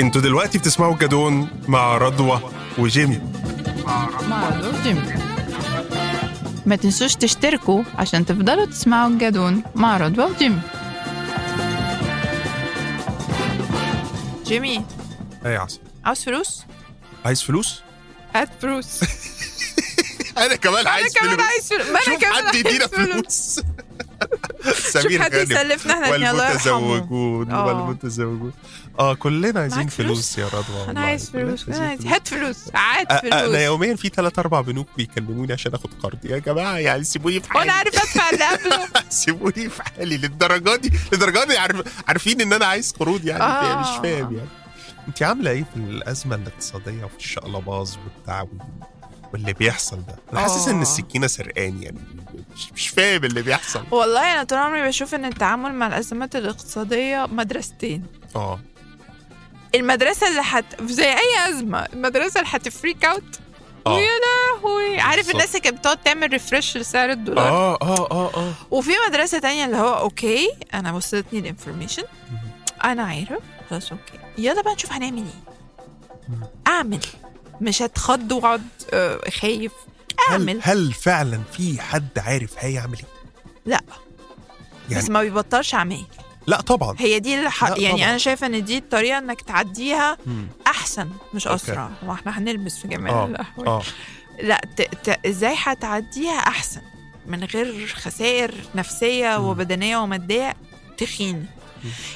أنتوا دلوقتي بتسمعوا الجدون مع رضوى وجيمي. مع رضوى جيمي ما تنسوش تشتركوا عشان تفضلوا تسمعوا الجدون مع رضوى وجيمي. جيمي إيه يا عسل؟ عاوز فلوس؟ عايز فلوس؟ هات فلوس. أنا كمان أنا عايز كمان فلوس. عايز فلوس. ما أنا كمان حد عايز يدينا فلوس. سمير غانم. والمتزوجون آه. والمتزوجون. آه كلنا عايزين فلوس؟ فلوس يا رضوى أنا. عايز فلوس أنا عايز هات فلوس هات أ- أنا فلوس. يوميا في ثلاث أربع بنوك بيكلموني عشان آخد قرض. يا جماعة يعني سيبوني في وأنا حالي. عارف أدفع اللي قبله. سيبوني في حالي. للدرجة دي؟ للدرجة دي؟ عارف عارفين إن أنا عايز قروض يعني؟ آه. مش فاهم يعني. أنت عاملة إيه في الأزمة الاقتصادية وفي الشقلباز والتعويم واللي بيحصل ده؟ أنا حاسس إن آه. السكينة سرقاني يعني. مش, مش فاهم اللي بيحصل. والله أنا طول عمري بشوف إن التعامل مع الأزمات الاقتصادية مدرستين. آه. المدرسة اللي حت زي أي أزمة. المدرسة اللي هت freak out. آه. ويا لهوي. عارف. الناس اللي كانت بتقعد تعمل refresh لسعر الدولار؟ آه آه آه آه. وفي مدرسة تانية اللي هو okay أنا وصلتني ال information أنا عارف خلاص okay يلا بقى نشوف هنعمل إيه. أعمل. مش هتخض وأقعد آه، خايف. هل, أعمل. هل فعلا في حد عارف هيعمل إيه؟ لا. يعني بس ما بيبطلش عمايل. لا طبعا هي دي الح... يعني طبعا. أنا شايفة إن دي الطريقة إنك تعديها مم. أحسن مش. أسرع هو إحنا هنلبس في جميع آه الأحوال آه لا ت... ت... إزاي هتعديها أحسن من غير خسائر نفسية مم. وبدنية ومادية تخين.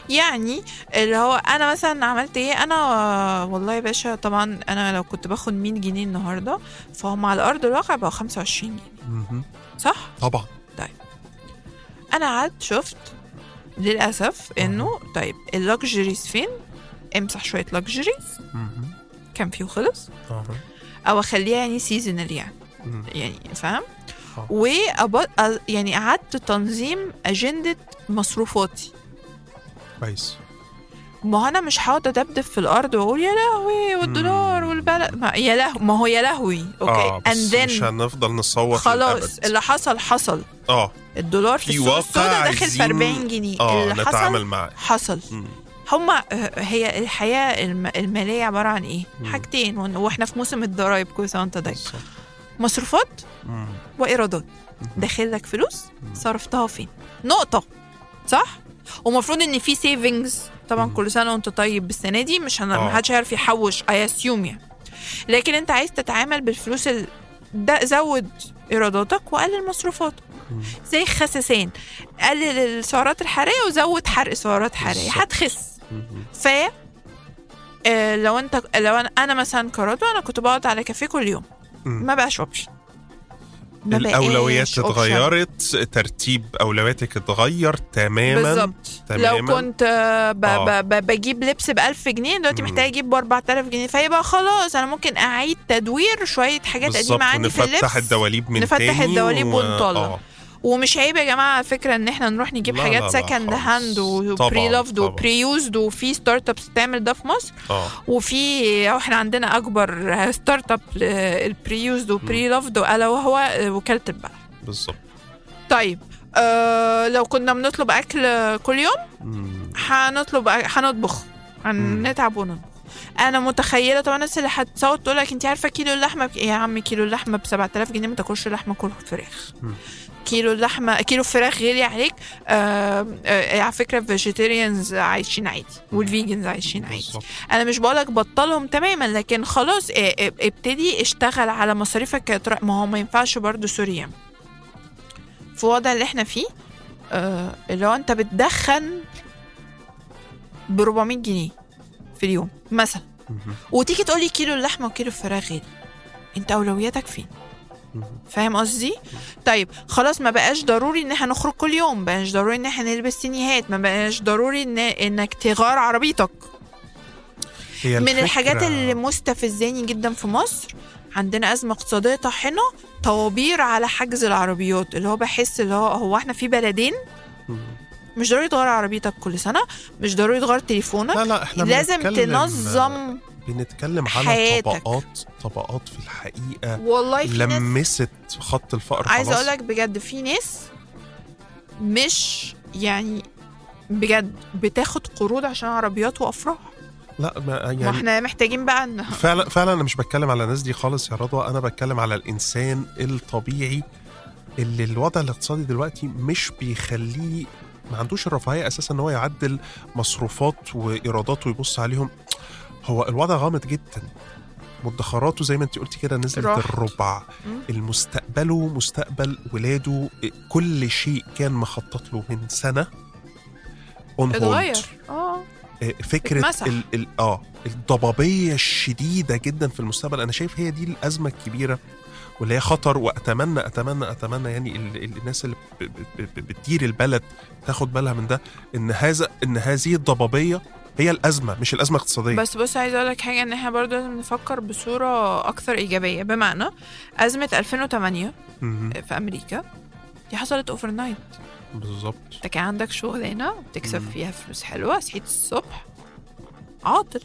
يعني اللي هو أنا مثلا عملت إيه أنا آه، والله يا باشا طبعا أنا لو كنت باخد 100 جنيه النهارده فهم على أرض الواقع بقوا 25 جنيه. صح طبعا أنا قعدت شفت للأسف إنه طيب ال luxuries فين؟ امسح شوية luxuries. كان فيه وخلص. أو أخليها يعني seasonal يعني. يعني فاهم. و يعني قعدت تنظيم أجندة مصروفاتي. كويس. ما أنا مش هقعد أدبدب في الأرض وأقول يا لهوي والدولار. والبلد ما يا لهوي ما هو يا لهوي آه okay بس and مش هنفضل نصوت خلاص للأبد. اللي حصل حصل آه الدولار في في السوق السوداء داخل في عايزين- 40 جنيه آه اللي نتعامل حصل معاه حصل. هما هي الحياة الم- المالية عبارة عن إيه؟ مم. حاجتين وإحنا في موسم الضرايب وأنت طيب بالظبط. مصروفات مم. داخل لك فلوس. صرفتها فين؟ نقطة صح؟ ومفروض إن في سيفنجز طبعا. كل سنة وأنت طيب بالسنة دي مش هن... آه. ما حدش هيعرف يحوش أي أسيوم يعني لكن أنت عايز تتعامل بالفلوس ال... ده زود إيراداتك وقلل مصروفاتك. زي الخسسان قلل السعرات الحرارية وزود حرق سعرات بالظبط. هتخس. ف آه، لو أنت لو أنا مثلا كرضوى أنا كنت بقعد على كافيه كل يوم. ما بقاش option ما بقاش الأولويات. اتغيرت ترتيب أولوياتك اتغير تماما بالظبط لو. كنت آه، ب- آه. ب- ب- بجيب لبس ب 1000 جنيه دلوقتي مم. محتاج أجيب ب 4000 جنيه فيبقى خلاص أنا ممكن أعيد تدوير شوية حاجات قديمة عندي في اللبس ونفتح الدواليب من نفتح تاني الدواليب و- ونطلع. آه. ومش عيب يا جماعة على فكرة إن إحنا نروح نجيب لا، حاجات لا، second. hand و pre loved. و pre used وفي startups بتعمل ده في مصر آه وفي إحنا عندنا أكبر startup ال pre used و pre loved الا وهو وكاله البلد بالظبط طيب آه لو كنا بنطلب أكل كل يوم. هنطلب هنطبخ هنتعب ونطبخ أنا متخيلة طبعا الناس اللي هتصوت تقول لك أنت عارفة كيلو اللحمة. يا عم كيلو اللحمة ب 7000 جنيه ما تاكلش لحمة كل فراخ. كيلو اللحمه كيلو فراخ غالي عليك آه آه على فكرة ال vegetarians عايشين عادي وال vegans عايشين عادي. أنا مش بقولك بطلهم تماما لكن خلاص آه، آه، ابتدي اشتغل على مصاريفك. ما هو ما ينفعش برضو سوريا في الوضع اللي إحنا فيه آه اللي هو انت بتدخن ب 400 جنيه في اليوم مثلا. وتيجي تقولي كيلو اللحمة وكيلو الفراخ غالي انت أولوياتك فين. فاهم قصدي طيب خلاص ما بقاش ضروري إن إحنا نخرج كل يوم ما بقاش ضروري إن إحنا نلبس سينيهات ما بقاش ضروري ان إنك تغار عربيتك هي من الحاجات اللي مستفزاني جدا في مصر عندنا أزمة اقتصادية طاحنة طوابير على حجز العربيات اللي هو بحس اللي هو هو إحنا في بلدين. مش ضروري تغير عربيتك كل سنة مش ضروري تغير تليفونك لا لا إحنا لازم تنظم بنتكلم على حياتك. طبقات طبقات في الحقيقة والله في ناس لمست خط الفقر عايزه خلاص. أقول لك بجد في ناس مش يعني بجد بتاخد قروض عشان عربيات وأفراح لا ما ما يعني إحنا محتاجين بقى إن فعلا فعلا أنا مش بتكلم على الناس دي خالص يا رضوى أنا بتكلم على الإنسان الطبيعي اللي الوضع الاقتصادي دلوقتي مش بيخليه ما عندوش الرفاهية أساسا إن هو يعدل مصروفات وإيرادات ويبص عليهم هو الوضع غامض جدا. مدخراته زي ما انت قلتي كده نزلت راحت. الربع. المستقبله مستقبل ولاده كل شيء كان مخطط له من سنة. اون اتغير. آه. فكرة اتمسح. ال ال آه الضبابية الشديدة جدا في المستقبل. أنا شايف هي دي الأزمة الكبيرة واللي هي خطر. وأتمنى أتمنى أتمنى يعني ال ال الناس اللي بتدير البلد تاخد بالها من ده إن هذا إن هذه الضبابية هي الأزمة مش الأزمة الاقتصادية. بس بص عايزة أقول لك حاجة إن إحنا برضه لازم نفكر بصورة أكثر إيجابية. بمعنى أزمة 2008 مهم. في أمريكا دي حصلت overnight بالظبط. أنت كان عندك شغلانه بتكسب مم. فيها فلوس حلوة صحيت الصبح عاطل.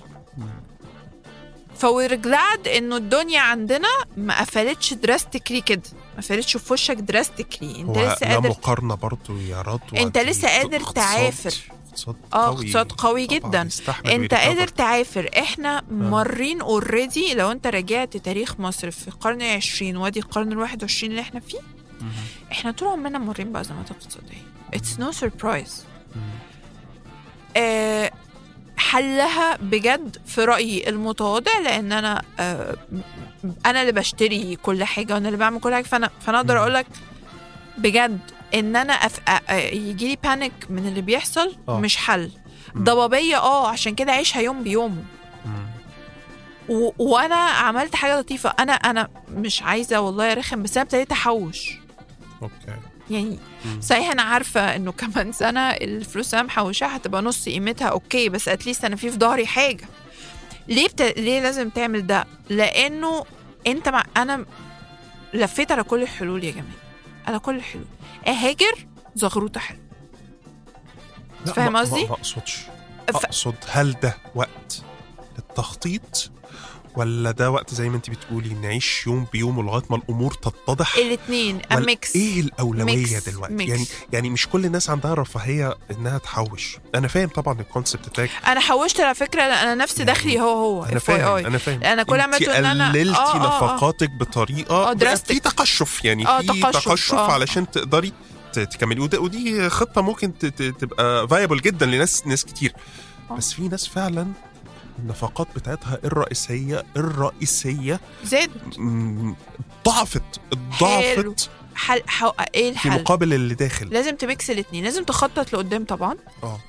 فوير جلاد إنه الدنيا عندنا ما قفلتش drastically كده. ما قفلتش في وشك drastically أنت لسه قادر مقارنة برضو يا رضوى أنت لسه قادر تعافر. اقتصاد آه قوي اقتصاد قوي جدا أنت. قادر تعافر إحنا مارين already لو أنت رجعت تاريخ مصر في القرن العشرين وادي القرن الواحد وعشرين اللي إحنا فيه مهم. إحنا طول عمرنا مارين بأزمات اقتصادية it's no surprise مم. آه، حلها بجد في رأيي المتواضع لأن أنا آه، أنا اللي بشتري كل حاجة وأنا اللي بعمل كل حاجة فأنا فأنا أقدر مم. أقول لك بجد إن أنا أف... يجي لي panic من اللي بيحصل آه. مش حل. مم. ضبابية آه عشان كده عيشها يوم بيومه. مم. و... وأنا عملت حاجة لطيفة. أنا أنا مش عايزة والله أرخم بس أنا ابتديت أحوش. okay. يعني مم. صحيح أنا عارفة إنه كمان سنة الفلوس أنا محوشاها هتبقى نص قيمتها okay بس at least أنا في في ظهري حاجة. ليه بت... ليه لازم تعمل ده؟ لأنه أنت مع... أنا لفيت على كل الحلول يا جماعة. على كل الحلول. اهاجر زغروطه حلو لا، فاهم قصدي؟ ما أقصدش. أقصد هل ده وقت للتخطيط؟ ولا ده وقت زي ما انت بتقولي نعيش يوم بيوم لغاية ما الأمور تتضح الاثنين mix إيه الأولوية mix. دلوقتي mix. يعني يعني مش كل الناس عندها رفاهية إنها تحوش أنا فاهم طبعا ال concept بتاعك أنا حوشت على فكرة أنا نفس يعني دخلي هو هو أنا. فاهم أنا فاهم أنا كل ما إن أنا قللتي آه، آه، آه. نفقاتك بطريقه آه، drastic. في تقشف يعني آه، في تقشف، تقشف آه. علشان تقدري تكملي وده ودي خطة ممكن تبقى viable جدا لناس ناس كتير. بس في ناس فعلا النفقات بتاعتها الرئيسيه الرئيسية. زاد مم، ضعفت. ضعفت حل حو... إيه في الحل؟ مقابل اللي داخل. لازم ت mix الاثنين لازم تخطط لقدام طبعا. آه.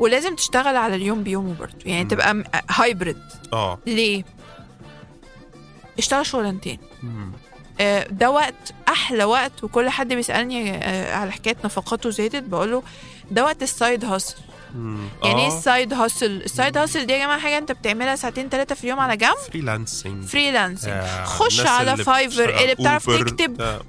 ولازم تشتغل على اليوم بيومه برضه. يعني مم. تبقى م- hybrid آه. ليه؟ اشتغل شغلانتين. آه، ده وقت أحلى وقت. وكل حد بيسألني آه، على حكاية نفقاته زادت. بقوله ده وقت ال side hustle. يعني إيه. السايد هاسل السايد هاسل دي يا جماعة حاجة أنت بتعملها ساعتين ثلاثة في اليوم على جنب؟ freelancing freelancing خش على فايفر اللي بتعرف تكتب.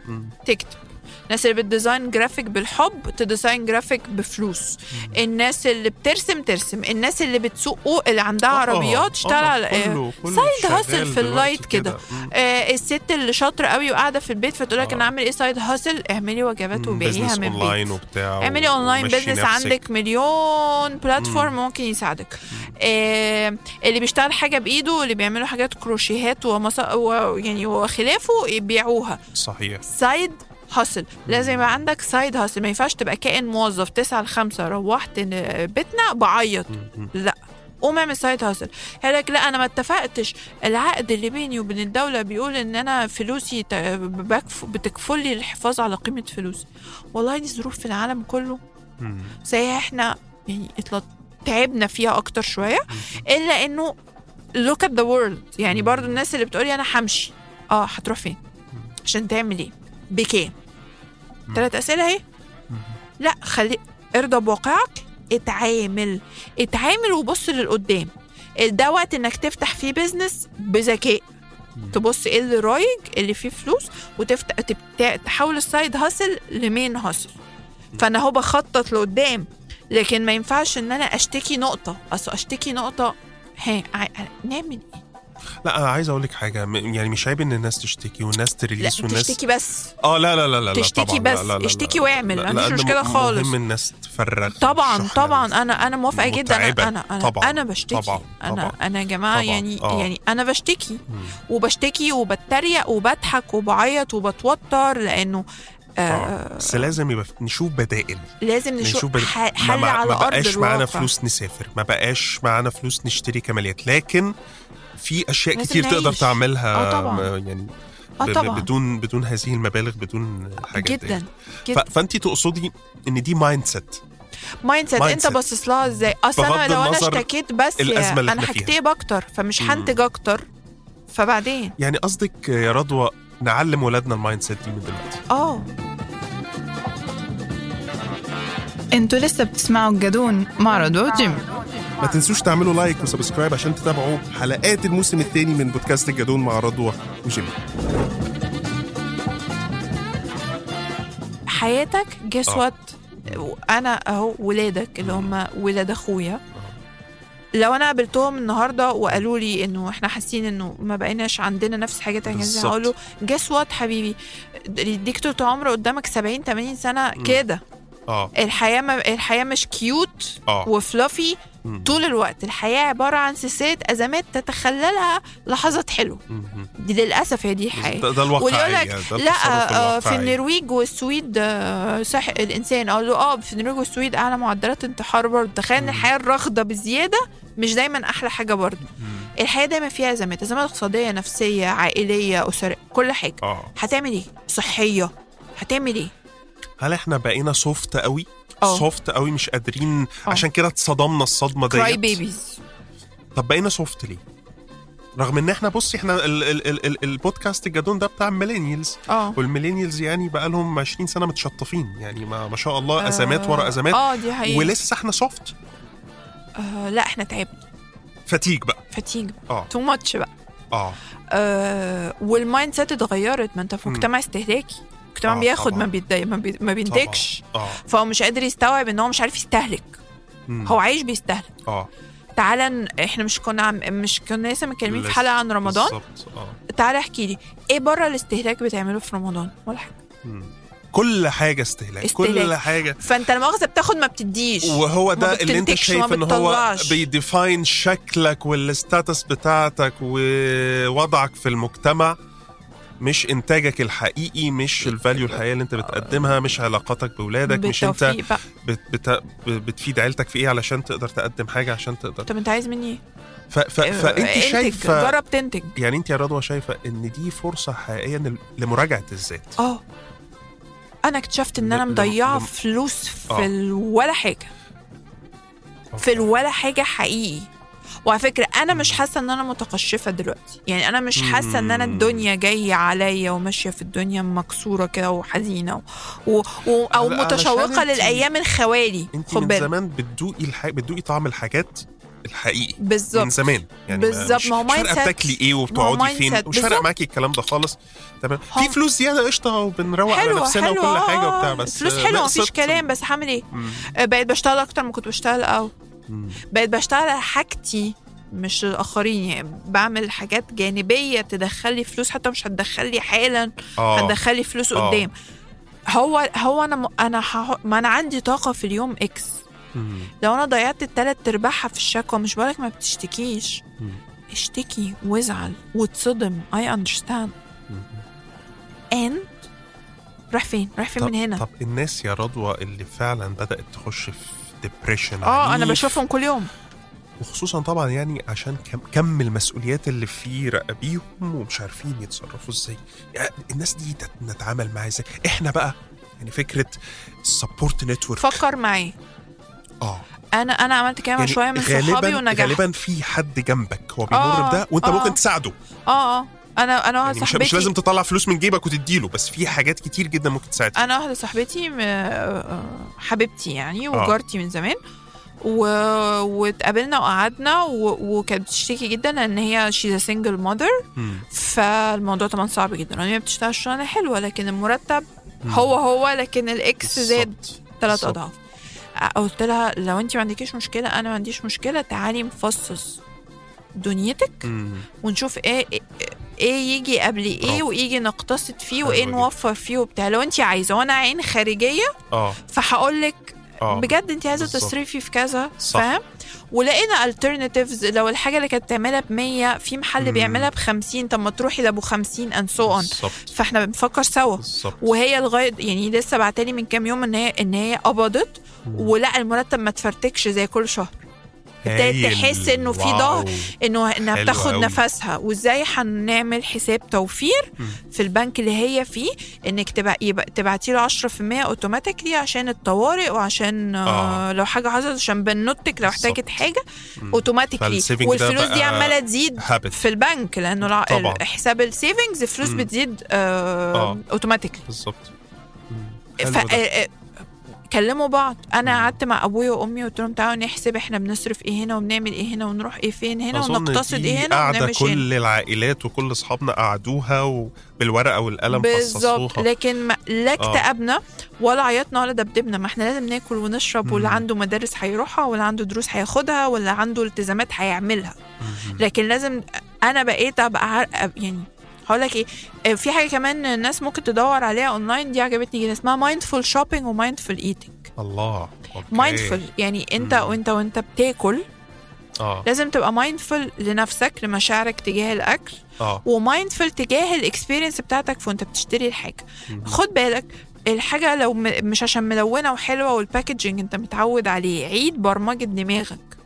تكتب. الناس اللي بت design graphic بالحب ت design graphic بفلوس. الناس اللي بترسم ترسم. الناس اللي بتسوق اللي عندها آه، عربيات آه، على آه، كله- كله side hustle في ال light كده. آه الست اللي شاطرة قوي وقاعدة في البيت فتقول لك آه. أنا أعمل إيه؟ side hustle اعملي وجبات وبيعيها من البيت. وبتاع اعملي online business. عندك مليون platform ممكن يساعدك. آه اللي بيشتغل حاجة بإيده اللي بيعملوا حاجات كروشيهات ومصا... و... يعني وخلافه يبيعوها. صحيح. side hustle لازم يبقى عندك side hustle ما ينفعش تبقى كائن موظف 9 ل 5 روحت بيتنا بعيط. لا. قوم اعمل side hustle لك لا أنا ما اتفقتش. العقد اللي بيني وبين الدولة بيقول إن أنا فلوسي بتكفل لي الحفاظ على قيمة فلوسي. والله دي ظروف في العالم كله. صحيح إحنا يعني تعبنا فيها أكتر شوية. إلا إنه look at the world. يعني برضو الناس اللي بتقولي أنا همشي. آه هتروح فين؟ عشان تعمل إيه؟ بكام ثلاث أسئلة أهي. لا خلي ارضى بواقعك اتعامل. اتعامل وبص للقدام. ده وقت إنك تفتح فيه بيزنس بذكاء. تبص إيه اللي رايج اللي فيه فلوس وتفتح. تحول ال side hustle ل main hustle فأنا هو بخطط لقدام. لكن ما ينفعش إن أنا أشتكي نقطة. أصل أشتكي نقطة ها نعمل إيه؟ لا أنا عايز أقول لك حاجة يعني مش عيب إن الناس تشتكي والناس لا to release والناس تشتكي بس آه لا لا لا لا لا تشتكي طبعاً، بس، لا لا لا اشتكي لا. واعمل، لا، ما عنديش لأن مشكلة م- خالص. مهم الناس تفرغ طبعا طبعا أنا أنا موافقة جدا متعبة. أنا أنا طبعاً، أنا بشتكي طبعاً، أنا طبعاً. أنا يا جماعة يعني آه. يعني أنا بشتكي. وبشتكي وبتريق وبضحك وبعيط وبتوتر لأنه آه. آه بس لازم يبقى نشوف بدائل لازم نشوف نشوف بدائل. ما- حل ما- على ما أرض بقاش معانا الواقع فلوس نسافر ما بقاش معانا فلوس نشتري كماليات لكن في أشياء كتير تقدر نعيش. تعملها آه طبعاً. يعني آه ب- طبعا بدون بدون هذه المبالغ بدون الحاجات جدا دي. جدا فأنت تقصدي إن دي mindset mindset أنت mindset. باصص لها إزاي أصل أنا لو أنا اشتكيت بس الأزمة اللي أنا. هكتئب أكتر فمش. هنتج أكتر فبعدين يعني قصدك يا رضوى نعلم ولادنا ال mindset دي من دلوقتي آه أنتوا لسه بتسمعوا الجدون مع رضوى وجيمي ما تنسوش تعملوا like و subscribe عشان تتابعوا حلقات الموسم الثاني من بودكاست الجدون مع رضوى وجيمي حياتك guess آه. what أنا أهو ولادك اللي هم ولاد أخويا لو أنا قابلتهم النهارده وقالوا لي إنه إحنا حاسين إنه ما بقيناش عندنا نفس عايزينها بالظبط. أقول له guess what حبيبي يديك طول عمره قدامك 70 80 سنة. كده آه. الحياة ما الحياة مش cute آه. و fluffy مم. طول الوقت. الحياة عبارة عن سلسلة أزمات تتخللها لحظات حلوة للأسف هي دي الحياة. ده, ده الواقع واللي يقول لك يعني، التصرف لا آه، في. النرويج والسويد آه، صح الإنسان أقول له آه في النرويج والسويد أعلى معدلات انتحار برضه. تخيل إن. الحياة الراغده بزيادة مش دايما أحلى حاجة برضه. الحياة دايما فيها أزمات أزمات اقتصادية نفسية عائلية اسريه كل حاجة. هتعمل إيه؟ صحية. هتعمل إيه؟ هل إحنا بقينا soft قوي؟ آه. soft قوي مش قادرين آه. عشان كده اتصدمنا الصدمة ديت. كراي بيبيز طب بقينا soft ليه؟ رغم ان إحنا بصي إحنا ال ال ال ال البودكاست الجدون ده بتاع ال millennials آه. وال millennials يعني بقى لهم 20 سنة متشطفين يعني ما, ما شاء الله أزمات ورا أزمات. آه دي حقيقة. ولسه إحنا soft آه لا إحنا تعبنا. fatigue بقى. fatigue آه. too much بقى. آه. آه وال mindset اتغيرت ما انت في. مجتمع استهلاكي. مجتمع آه، بياخد طبعاً. ما بيتضايق ما, بي... ما بينتجش آه فهو مش قادر يستوعب ان هو مش عارف يستهلك مم. هو عايش بيستهلك آه تعالى إحنا مش كنا عم... مش كنا لسه متكلمين في. حلقه عن رمضان بالظبط آه تعالى احكي لي إيه بره الاستهلاك بتعمله في رمضان ولا حاجة. كل حاجة استهلاك, استهلاك. كل حاجة فانت المؤاخذه بتاخد ما بتديش وهو ده اللي انت شايف ان هو. بي define شكلك وال status بتاعتك ووضعك في المجتمع مش إنتاجك الحقيقي مش ال value الحقيقية اللي أنت بتقدمها مش علاقاتك باولادك مش أنت بت بت بتفيد عيلتك في إيه علشان تقدر تقدم حاجة عشان تقدر طب أنت عايز مني إيه؟ ف ف فأنت انتج، شايفة جرب تنتج. يعني أنت يا رضوى شايفة إن دي فرصة حقيقية لمراجعة الذات. آه. أنا اكتشفت إن أنا مضيعة فلوس في آه. ولا حاجة. في ولا حاجة حقيقي. وعلى فكرة أنا مش حاسة إن أنا متقشفة دلوقتي يعني أنا مش حاسة إن أنا. الدنيا جاية عليا وماشية في الدنيا مكسورة كده وحزينة و... و... أو متشوقة للأيام الخوالي انت من زمان بتدوقي الح... بتدوقي طعم الحاجات الحقيقي من بالظبط زمان يعني بالظبط، مش, ما هو فارقة mindset. بتاكلي إيه وبتقعدي فين. مش بالظبط. معاكي الكلام ده خالص تمام في فلوس زيادة قشطة وبنروق على نفسنا حلوة وكل حاجة آه، وبتاع بس فلوس آه، حلوة مفيش. كلام بس هعمل إيه. آه، بقيت بشتغل أكتر ما كنت بشتغل الأول. بقيت بشتغل على حاجتي مش الآخرين. يعني بعمل حاجات جانبية تدخلي فلوس حتى مش هتدخلي حالا آه. هتدخلي فلوس آه. قدام. هو هو أنا أنا هح- ما أنا عندي طاقة في اليوم إكس مم. لو أنا ضيعت التلات أرباعها في الشكوى مش بقولك ما بتشتكيش. مم. اشتكي وازعل واتصدم I understand. And راح فين؟ راح فين من هنا؟ طب الناس يا رضوى اللي فعلا بدأت تخش في depression آه أنا بشوفهم كل يوم. وخصوصا طبعا يعني عشان كم, كم المسؤوليات اللي في رقابيهم ومش عارفين يتصرفوا إزاي. يعني الناس دي نتعامل معاها إزاي. إحنا بقى يعني فكرة ال support network فكر معايا آه. أنا أنا عملت كده يعني شوية من صحابي غالبا ونجحت. غالبا في حد جنبك هو بيمر آه، بده وأنت آه. ممكن تساعده. آه آه. أنا أنا واحدة يعني صاحبتي مش لازم تطلع فلوس من جيبك وتديله بس في حاجات كتير جدا ممكن تساعد فيها. أنا واحدة صاحبتي آه، حبيبتي يعني آه. وجارتي من زمان و... واتقابلنا وقعدنا و... وكانت بتشتكي جدا لأن هي she's single mother. فالموضوع طبعا صعب جدا لأن هي بتشتغل شغلانة حلوة لكن المرتب مم. هو هو لكن الإكس زاد. ثلاث. أضعاف قلت لها لو انت ما عندكيش مشكلة أنا ما عنديش مشكلة تعالي نفصص دنيتك مم. ونشوف إيه إيه يجي قبل إيه. ويجي نقتصد فيه وايه. نوفر فيه وبتاع لو انت عايزة وأنا عين خارجية آه فهقول لك آه بجد انت عايزة. تصرفي في كذا. فاهم ولقينا alternatives لو الحاجة اللي كانت بتعملها ب 100 في محل. بيعملها ب 50 طب ما تروحي لأبو 50 and so on بالظبط فاحنا بنفكر سوا وهي لغاية يعني لسه بعتلي من كام يوم إن هي إن هي قبضت ولا المرتب ما تفرتكش زي كل شهر ابتدت. تحس إنه في. ضهر إنه انها بتاخد. نفسها وإزاي هنعمل حساب توفير. في البنك اللي هي فيه إنك تبعتي له 10% automatically عشان الطوارئ وعشان آه. آه. لو حاجة حصلت عشان بنوتك لو احتاجت. حاجة. automatically والفلوس دي عمالة تزيد. في البنك لأنه طبعاً. حساب ال savings فلوس. بتزيد آه آه. automatically بالظبط. ف... كلموا بعض. أنا قعدت مع أبويا وأمي وقلت لهم تعالوا نحسب إحنا بنصرف إيه هنا وبنعمل إيه هنا ونروح إيه فين هنا ونقتصد إيه هنا قاعدة ونعمل هنا. كل العائلات وكل أصحابنا قعدوها وبالورقة والقلم بالظبط. لكن ما لا اكتئبنا ولا عيطنا ولا دبدبنا. ما إحنا لازم ناكل ونشرب واللي. عنده مدارس هيروحها واللي عنده دروس هياخدها واللي عنده التزامات هيعملها. لكن لازم أنا بقيت أبقى يعني هقول لك إيه آه، في حاجة كمان الناس ممكن تدور عليها اونلاين دي عجبتني جدا اسمها mindful shopping و mindful eating الله. mindful يعني انت مم. وانت وانت بتاكل آه لازم تبقى mindful لنفسك لمشاعرك تجاه الأكل آه و mindful تجاه ال experience بتاعتك وانت بتشتري الحاجة مم. خد بالك الحاجة لو م... مش عشان ملونة وحلوة وال packaging انت متعود عليه عيد برمجة دماغك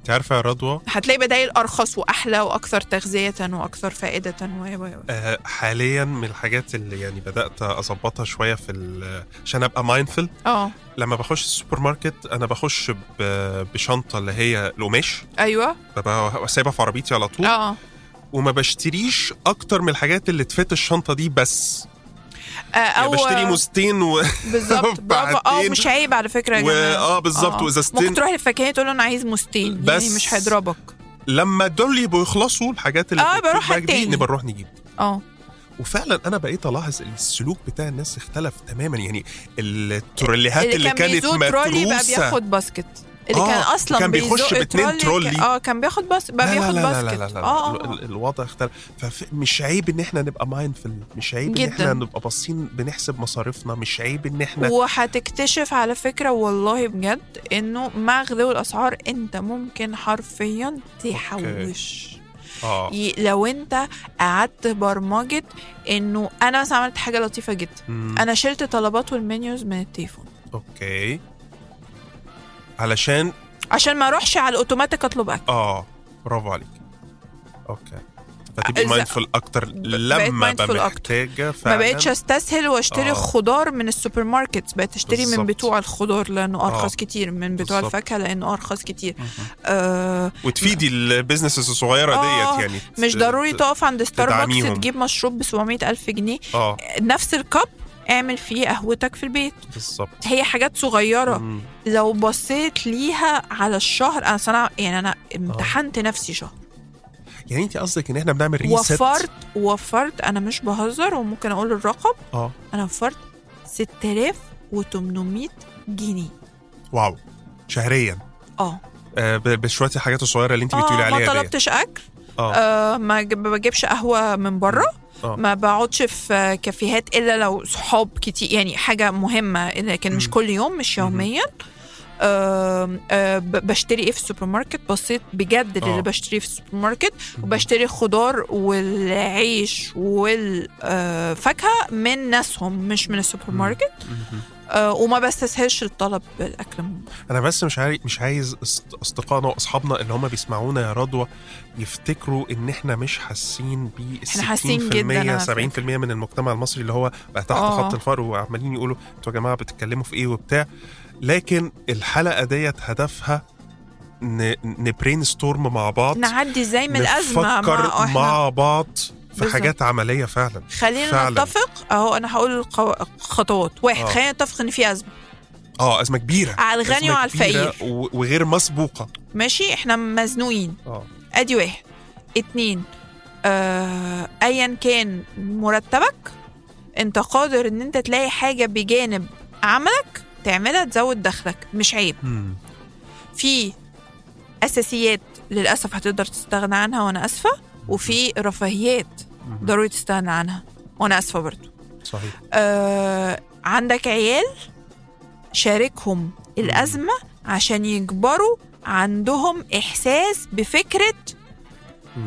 انت عارفه يا رضوى؟ هتلاقي بدايل أرخص وأحلى وأكثر تغذية وأكثر فائدة و و آه، حاليا من الحاجات اللي يعني بدأت أظبطها شوية في عشان أبقى mindful آه. لما بخش السوبر ماركت أنا بخش بشنطة اللي هي القماش. أيوه. ببقى سايبها في عربيتي على طول. آه. وما بشتريش أكتر من الحاجات اللي ت fit الشنطة دي بس. أو بشتري موزتين و... بالظبط. برافو. آه مش عيب على فكرة يا و... جماعة آه بالظبط. ممكن وازازتين تروح للفكهاني تقول له أنا عايز موزتين بس- يعني مش هيضربك. لما دول يبقوا يخلصوا الحاجات اللي آه، في بروح الباك دي التاني. نبقى نروح نجيب. آه. وفعلا أنا بقيت ألاحظ السلوك بتاع الناس اختلف تماما. يعني التروليهات اللي, اللي كان كانت بيزود ترولي بقى بياخد basket. اللي آه، كان أصلا كان بيخش باتنين ترولي. آه كان بياخد باس بقى بياخد لا لا لا لا, لا, لا. آه. ال- الوضع اختلف فمش عيب إن إحنا نبقى mindful مش عيب إن جداً. إحنا نبقى باصين بنحسب مصاريفنا مش عيب إن إحنا وهتكتشف على فكرة والله بجد إنه مع غلو الأسعار أنت ممكن حرفيا تحوش ي- لو أنت قعدت برمجة إنه أنا مثلا عملت حاجة لطيفة جدا مم. أنا شلت طلبات والمنيوز من التليفون okay علشان عشان ما اروحش على الاوتوماتيك اطلب اكل آه برافو عليك okay فتبقي مايندفul أكتر لما أكتر. محتاجة ما فعلا بقتش أستسهل وأشتري آه. خضار من السوبر ماركت بقيت أشتري من بالظبط. بتوع الخضار لأنه أرخص آه. كتير من بتوع بالظبط. الفاكهة لأنه أرخص كتير. آه وتفيدي ال business الصغيرة آه، ديت يعني مش ضروري تقف عند ستاربكس. تجيب مشروب ب 700 ألف جنيه آه نفس ال cup اعمل فيه قهوتك في البيت. بالظبط. هي حاجات صغيرة. مم. لو بصيت ليها على الشهر أنا صنع يعني أنا امتحنت نفسي شهر. يعني انت قصدك إن إحنا بنعمل reset وفرت وفرت أنا مش بهزر وممكن أقول الرقم. آه. أنا وفرت 6800 جنيه. wow. شهريا. آه. آه بشوية الحاجات الصغيرة اللي انت بتقولي ما عليها ديت. طلبتش أكل. آه. آه ما ج- ما بجيبش قهوة من بره. آه. ما بقعدش في كافيهات إلا لو صحاب كتير يعني حاجة مهمة لكن مش. كل يوم مش. يوميا آه ب- بشتري إيه في السوبر ماركت بصيت بجد آه. اللي بشتريه في السوبر ماركت وبشتري خضار والعيش والفاكهة من ناسهم مش من السوبر. ماركت وما بستسهلش الطلب بالاكل أنا بس مش عايز مش عايز أصدقائنا وأصحابنا اللي هم بيسمعونا يا رضوى يفتكروا إن إحنا مش حاسين ب إحنا حاسين جداً على 70% من المجتمع المصري اللي هو بقى تحت آه. خط الفقر وعمالين يقولوا أنتوا يا جماعة بتتكلموا في إيه وبتاع. لكن الحلقة ديت هدفها نبرين ستورم مع بعض نعدي إزاي من الأزمة مع, مع بعض في. حاجات عملية فعلا. خلينا فعلاً. نتفق. أهو أنا هقول القو- خطوات. واحد آه. خلينا نتفق إن في أزمة. آه أزمة كبيرة. على الغني وعلى الفقير. وغير مسبوقة. ماشي؟ إحنا مزنوقين. آه. أدي واحد. اتنين. آه ايا كان مرتبك أنت قادر إن أنت تلاقي حاجة بجانب عملك تعملها تزود دخلك. مش عيب. مم. في أساسيات للأسف هتقدر تستغنى عنها وأنا آسفة وفي رفاهيات. ضروري تستغنى عنها. وأنا آسفة برضو. صحيح. آه عندك عيال شاركهم الأزمة عشان يكبروا عندهم إحساس بفكرة.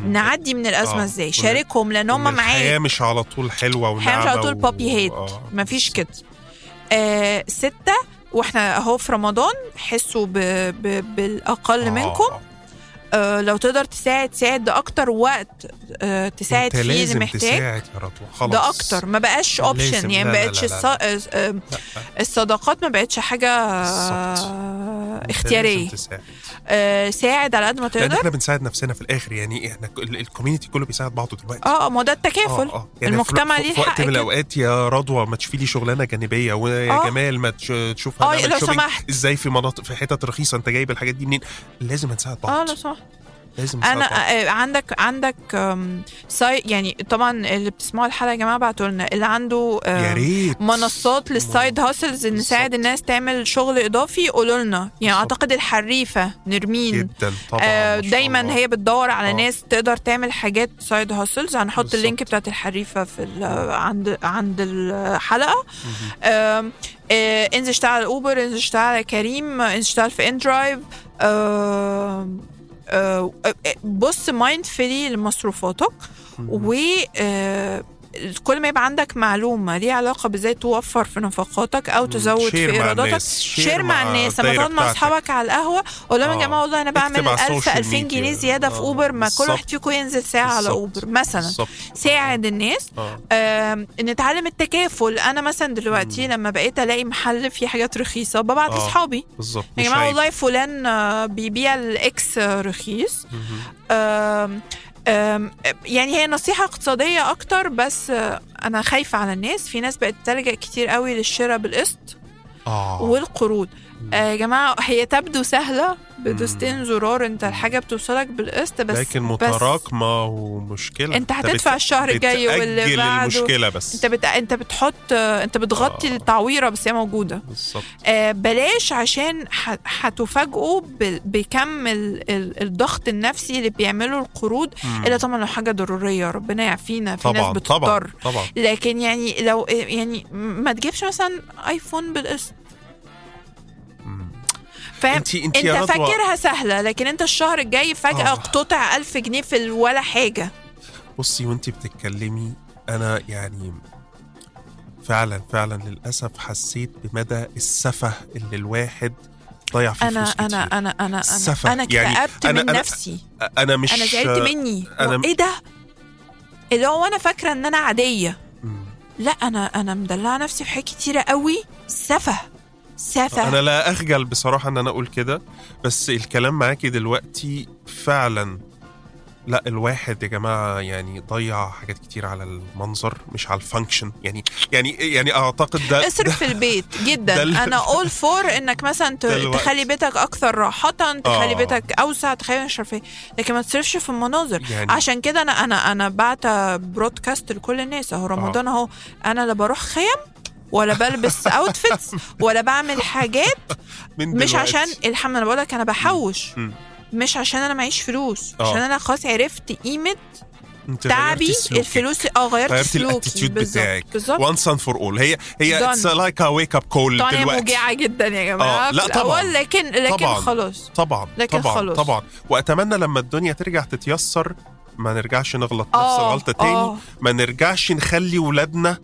نعدي من الأزمة آه. إزاي؟ شاركهم لأن هم إن الحياة مش على طول حلوة الحياة مش على طول و- بابي هيت آه. مفيش كده. آه ستة وإحنا أهو في رمضان حسوا ب... ب... بالأقل آه. منكم. آه. لو تقدر تساعد ساعد ده أكتر وقت آه تساعد أنت فيه اللي محتاج تساعد يا رضوى خلاص ده أكتر ما بقاش. option يعني ما بقتش لا، لا، الص... آه، آه،. الصداقات ما بقتش حاجة. آه، اختيارية. آه ساعد على قد ما تقدر إحنا بنساعد نفسنا في الآخر يعني إحنا ال- ال community كله بيساعد بعضه دلوقتي آه ما ده التكافل آه، آه. يعني المجتمع ليه في وقت من. الأوقات يا رضوى ما تشوفي لي شغلانة جانبية ويا آه. جمال ما تش- تشوف آه، هنعمل لو سمحت. إزاي في مناطق في حتت رخيصة أنت جايب الحاجات دي منين لازم هنساعد بعض آه لو سمحت لازم أنا. آه، عندك عندك side يعني طبعا اللي بتسمعوا الحلقة يا جماعة بعتوا لنا اللي عنده يا ريت منصات لل side hustles إن نساعد. الناس تعمل شغل إضافي قولوا لنا يعني. أعتقد الحريفة نرمين جدا طبعا آه شاء دايما. هي بتدور على آه. ناس تقدر تعمل حاجات side hustles هنحط. ال link بتاعت الحريفة في عند عند الحلقة آه، انزل اشتغل على Uber انزل اشتغل على Careem انزل اشتغل في inDrive بص mindful لمصروفاتك و آه، كل ما يبقى عندك معلومة ليها علاقة بإزاي توفر في نفقاتك أو تزود في إيراداتك. share مع الناس لما تقعد مع. أصحابك على القهوة قول لهم يا آه. جماعة والله أنا بعمل اكتب على 1000 ال social 2000 جنيه. زيادة في آه، Uber ما كل. واحد فيكم ينزل ساعة على. Uber مثلا. ساعد الناس آه. نتعلم التكافل أنا مثلا دلوقتي لما بقيت ألاقي محل فيه حاجات رخيصة ببعت آه. لأصحابي يا جماعة. والله فلان آه، بيبيع الإكس آه، رخيص يعني هي نصيحة اقتصادية أكتر بس آه، أنا خايفة على الناس. في ناس بقت تلجأ كتير قوي للشراء بالقسط آه. والقروض. آه، يا جماعة هي تبدو سهلة بدوستين زرار انت الحاجة بتوصلك بالقسط بس لكن متراكمة ومشكلة. انت هتدفع الشهر الجاي واللي بعده. المشكلة بس. انت بت... انت بتحط آه، انت بتغطي آه. التعويرة بس هي موجودة. بالظبط. آه، بلاش عشان ح- هتفاجئوا ب- بكم ال- ال- الضغط النفسي اللي بيعمله القروض. إلا طبعا لو حاجة ضرورية ربنا يعافينا. في ناس طبعا طبعا بتضطر. طبعا. لكن يعني لو يعني ما تجيبش مثلا ايفون بالقسط. فاهم انت انت انت فاكرها سهلة لكن انت الشهر الجاي فجأة آه. ألف جنيه في ولا حاجة بصي وانت بتتكلمي أنا يعني فعلا فعلا للأسف حسيت بمدى السفه اللي الواحد ضيع فيه أنا فلوس أنا كتير. أنا أنا السفه. أنا أنا يعني اكتئبت أنا- من أنا- نفسي أنا مش أنا زعلت مني أنا- إيه ده اللي هو أنا فاكرة إن أنا عادية. لا أنا أنا مدلعة نفسي في حاجات كتيرة قوي سفه سفه أنا لا أخجل بصراحة إن أنا أقول كده بس الكلام معاكي دلوقتي فعلا لا الواحد يا جماعة يعني ضيع حاجات كتير على المنظر مش على ال function يعني يعني يعني أعتقد ده اصرف في البيت جدا. أنا all for إنك مثلا. تخلي بيتك أكثر راحة تخلي آه. بيتك أوسع تخلي مش عارفه إيه. لكن ما تصرفش في المناظر. يعني عشان كده أنا أنا أنا بعت broadcast لكل الناس. أهو رمضان أهو أنا لا بروح خيم ولا بلبس outfits ولا بعمل حاجات من مش. عشان الحمد لله بقول لك أنا بحوش. مش عشان أنا معيش فلوس آه. عشان أنا خلاص عرفت قيمة تعبي. الفلوس آه غيرت سلوكي ال attitude بتاعك وانس اند فور اول هي هي. it's like a wake up call دلوقتي موجعه جدا يا جماعة آه، لا طبعاً. لكن لكن طبعاً. خلاص طبعا لكن طبعا خلاص. طبعا وأتمنى لما الدنيا ترجع تتيسر ما نرجعش نغلط نفس آه، الغلطة تاني آه. ما نرجعش نخلي ولادنا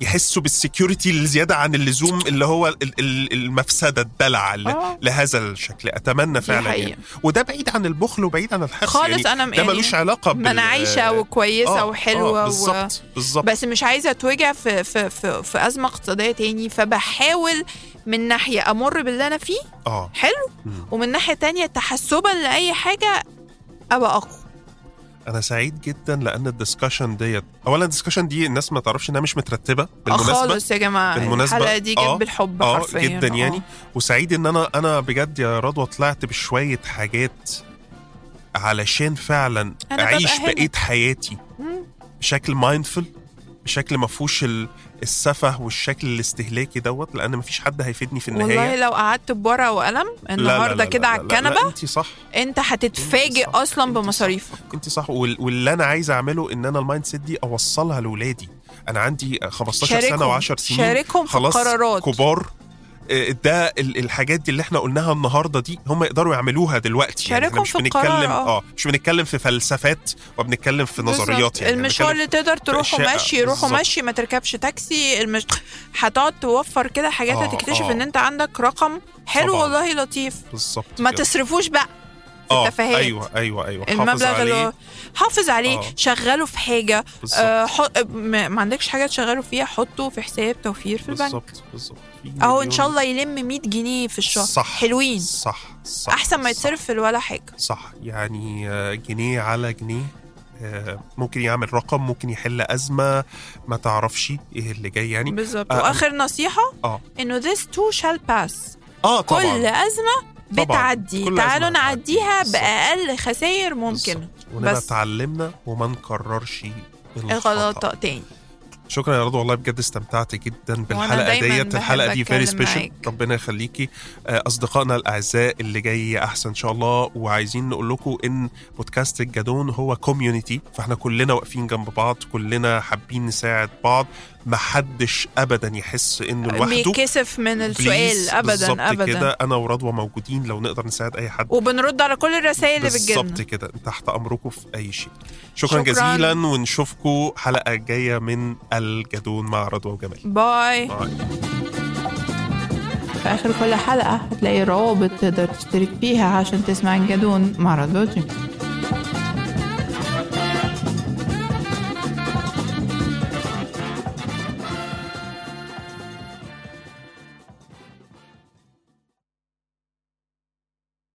يحسوا بالسكيورتي الزيادة عن اللزوم اللي هو ال- ال- المفسدة الدلع آه. لهذا الشكل أتمنى فعلا. يعني. وده بعيد عن البخل وبعيد عن الحرص خالص يعني أنا ده يعني ملوش علاقة ما أنا بال- عايشة وكويسة آه، وحلوة آه و... بالظبط بالظبط بس مش عايزة أتوجع في في في, في أزمة اقتصادية تاني فبحاول من ناحية أمر باللي أنا فيه آه حلو مم. ومن ناحية تانية تحسبا لأي حاجة أبقى أقوى أنا سعيد جدا لأن ال discussion ديت اولا ال discussion دي الناس ما تعرفش انها مش مترتبة آه بالمناسبة خالص يا جماعة بالمناسبة، الحلقة دي جت آه، بالحب آه حرفيا جدا آه. يعني وسعيد ان أنا أنا بجد يا رضوى طلعت بشوية حاجات علشان فعلا أنا أعيش. بقية حياتي. بشكل مايندفul بشكل ما فيهوش السفه والشكل الاستهلاكي دوت لأن مفيش حد هيفيدني في النهاية. والله لو قعدت بورقة وقلم النهارده كده على الكنبة انت صح. انت هتتفاجئ. أصلا. بمصاريفك. انت صح. وال- واللي أنا عايز أعمله إن أنا ال mindset دي أوصلها لاولادي أنا عندي 15 سنة شاركهم و10 سنين شاركهم في خلاص القرارات كبار. ده ال- الحاجات دي اللي إحنا قلناها النهارده دي هم يقدروا يعملوها دلوقتي يعني إحنا مش في بنتكلم القرار، آه. مش بنتكلم في فلسفات وبنتكلم في نظريات. يعني المشوار اللي تقدر تروحه. مشي روحه. مشي ما تركبش تاكسي المش... هتقعد توفر كده حاجات آه، هتكتشف آه. إن أنت عندك رقم حلو طبعا. والله لطيف بالظبط ما كده. تصرفوش بقى آه أيوه أيوه أيوه المبلغ اللي حافظ عليه آه. شغله في حاجة آه حط... ما ما عندكش حاجة تشغله فيها حطه في حساب توفير في البنك بالظبط بالظبط أهو إن شاء الله يلم 100 جنيه في الشهر. صح حلوين. صح صح أحسن ما. يتصرف ولا حاجة. صح يعني آه، جنيه على جنيه آه، ممكن يعمل رقم ممكن يحل أزمة ما تعرفش إيه اللي جاي يعني. بالظبط. آه، وآخر نصيحة آه. إنه this too shall pass. آه طبعا. كل أزمة. بتعدي. تعالوا نعديها. بأقل خسائر ممكنه بالظبط. ونبقى بس. اتعلمنا وما نكررش الغلطة تاني. شكرا يا رضوى. والله بجد استمتعت جدا بالحلقة ديت الحلقة دي very special. ربنا يخليكي. آه، أصدقائنا الأعزاء اللي جاي أحسن إن شاء الله. وعايزين نقول لكم إن بودكاست الجدون هو community فإحنا كلنا واقفين جنب بعض كلنا حابين نساعد بعض. محدش ابدا يحس إنه لوحده بيكسف من السؤال بالظبط ابدا ابدا. كده. أنا ورضوى موجودين لو نقدر نساعد أي حد. وبنرد على كل الرسائل اللي بالظبط بتجيلنا كده. تحت أمركم في أي شيء. شكرا, شكراً. جزيلا ونشوفكم حلقة جاية من الجدون مع رضوى وجمال. bye. bye. في آخر كل حلقة هتلاقي روابط تقدر تشترك فيها عشان تسمع الجدون مع رضوى وجمال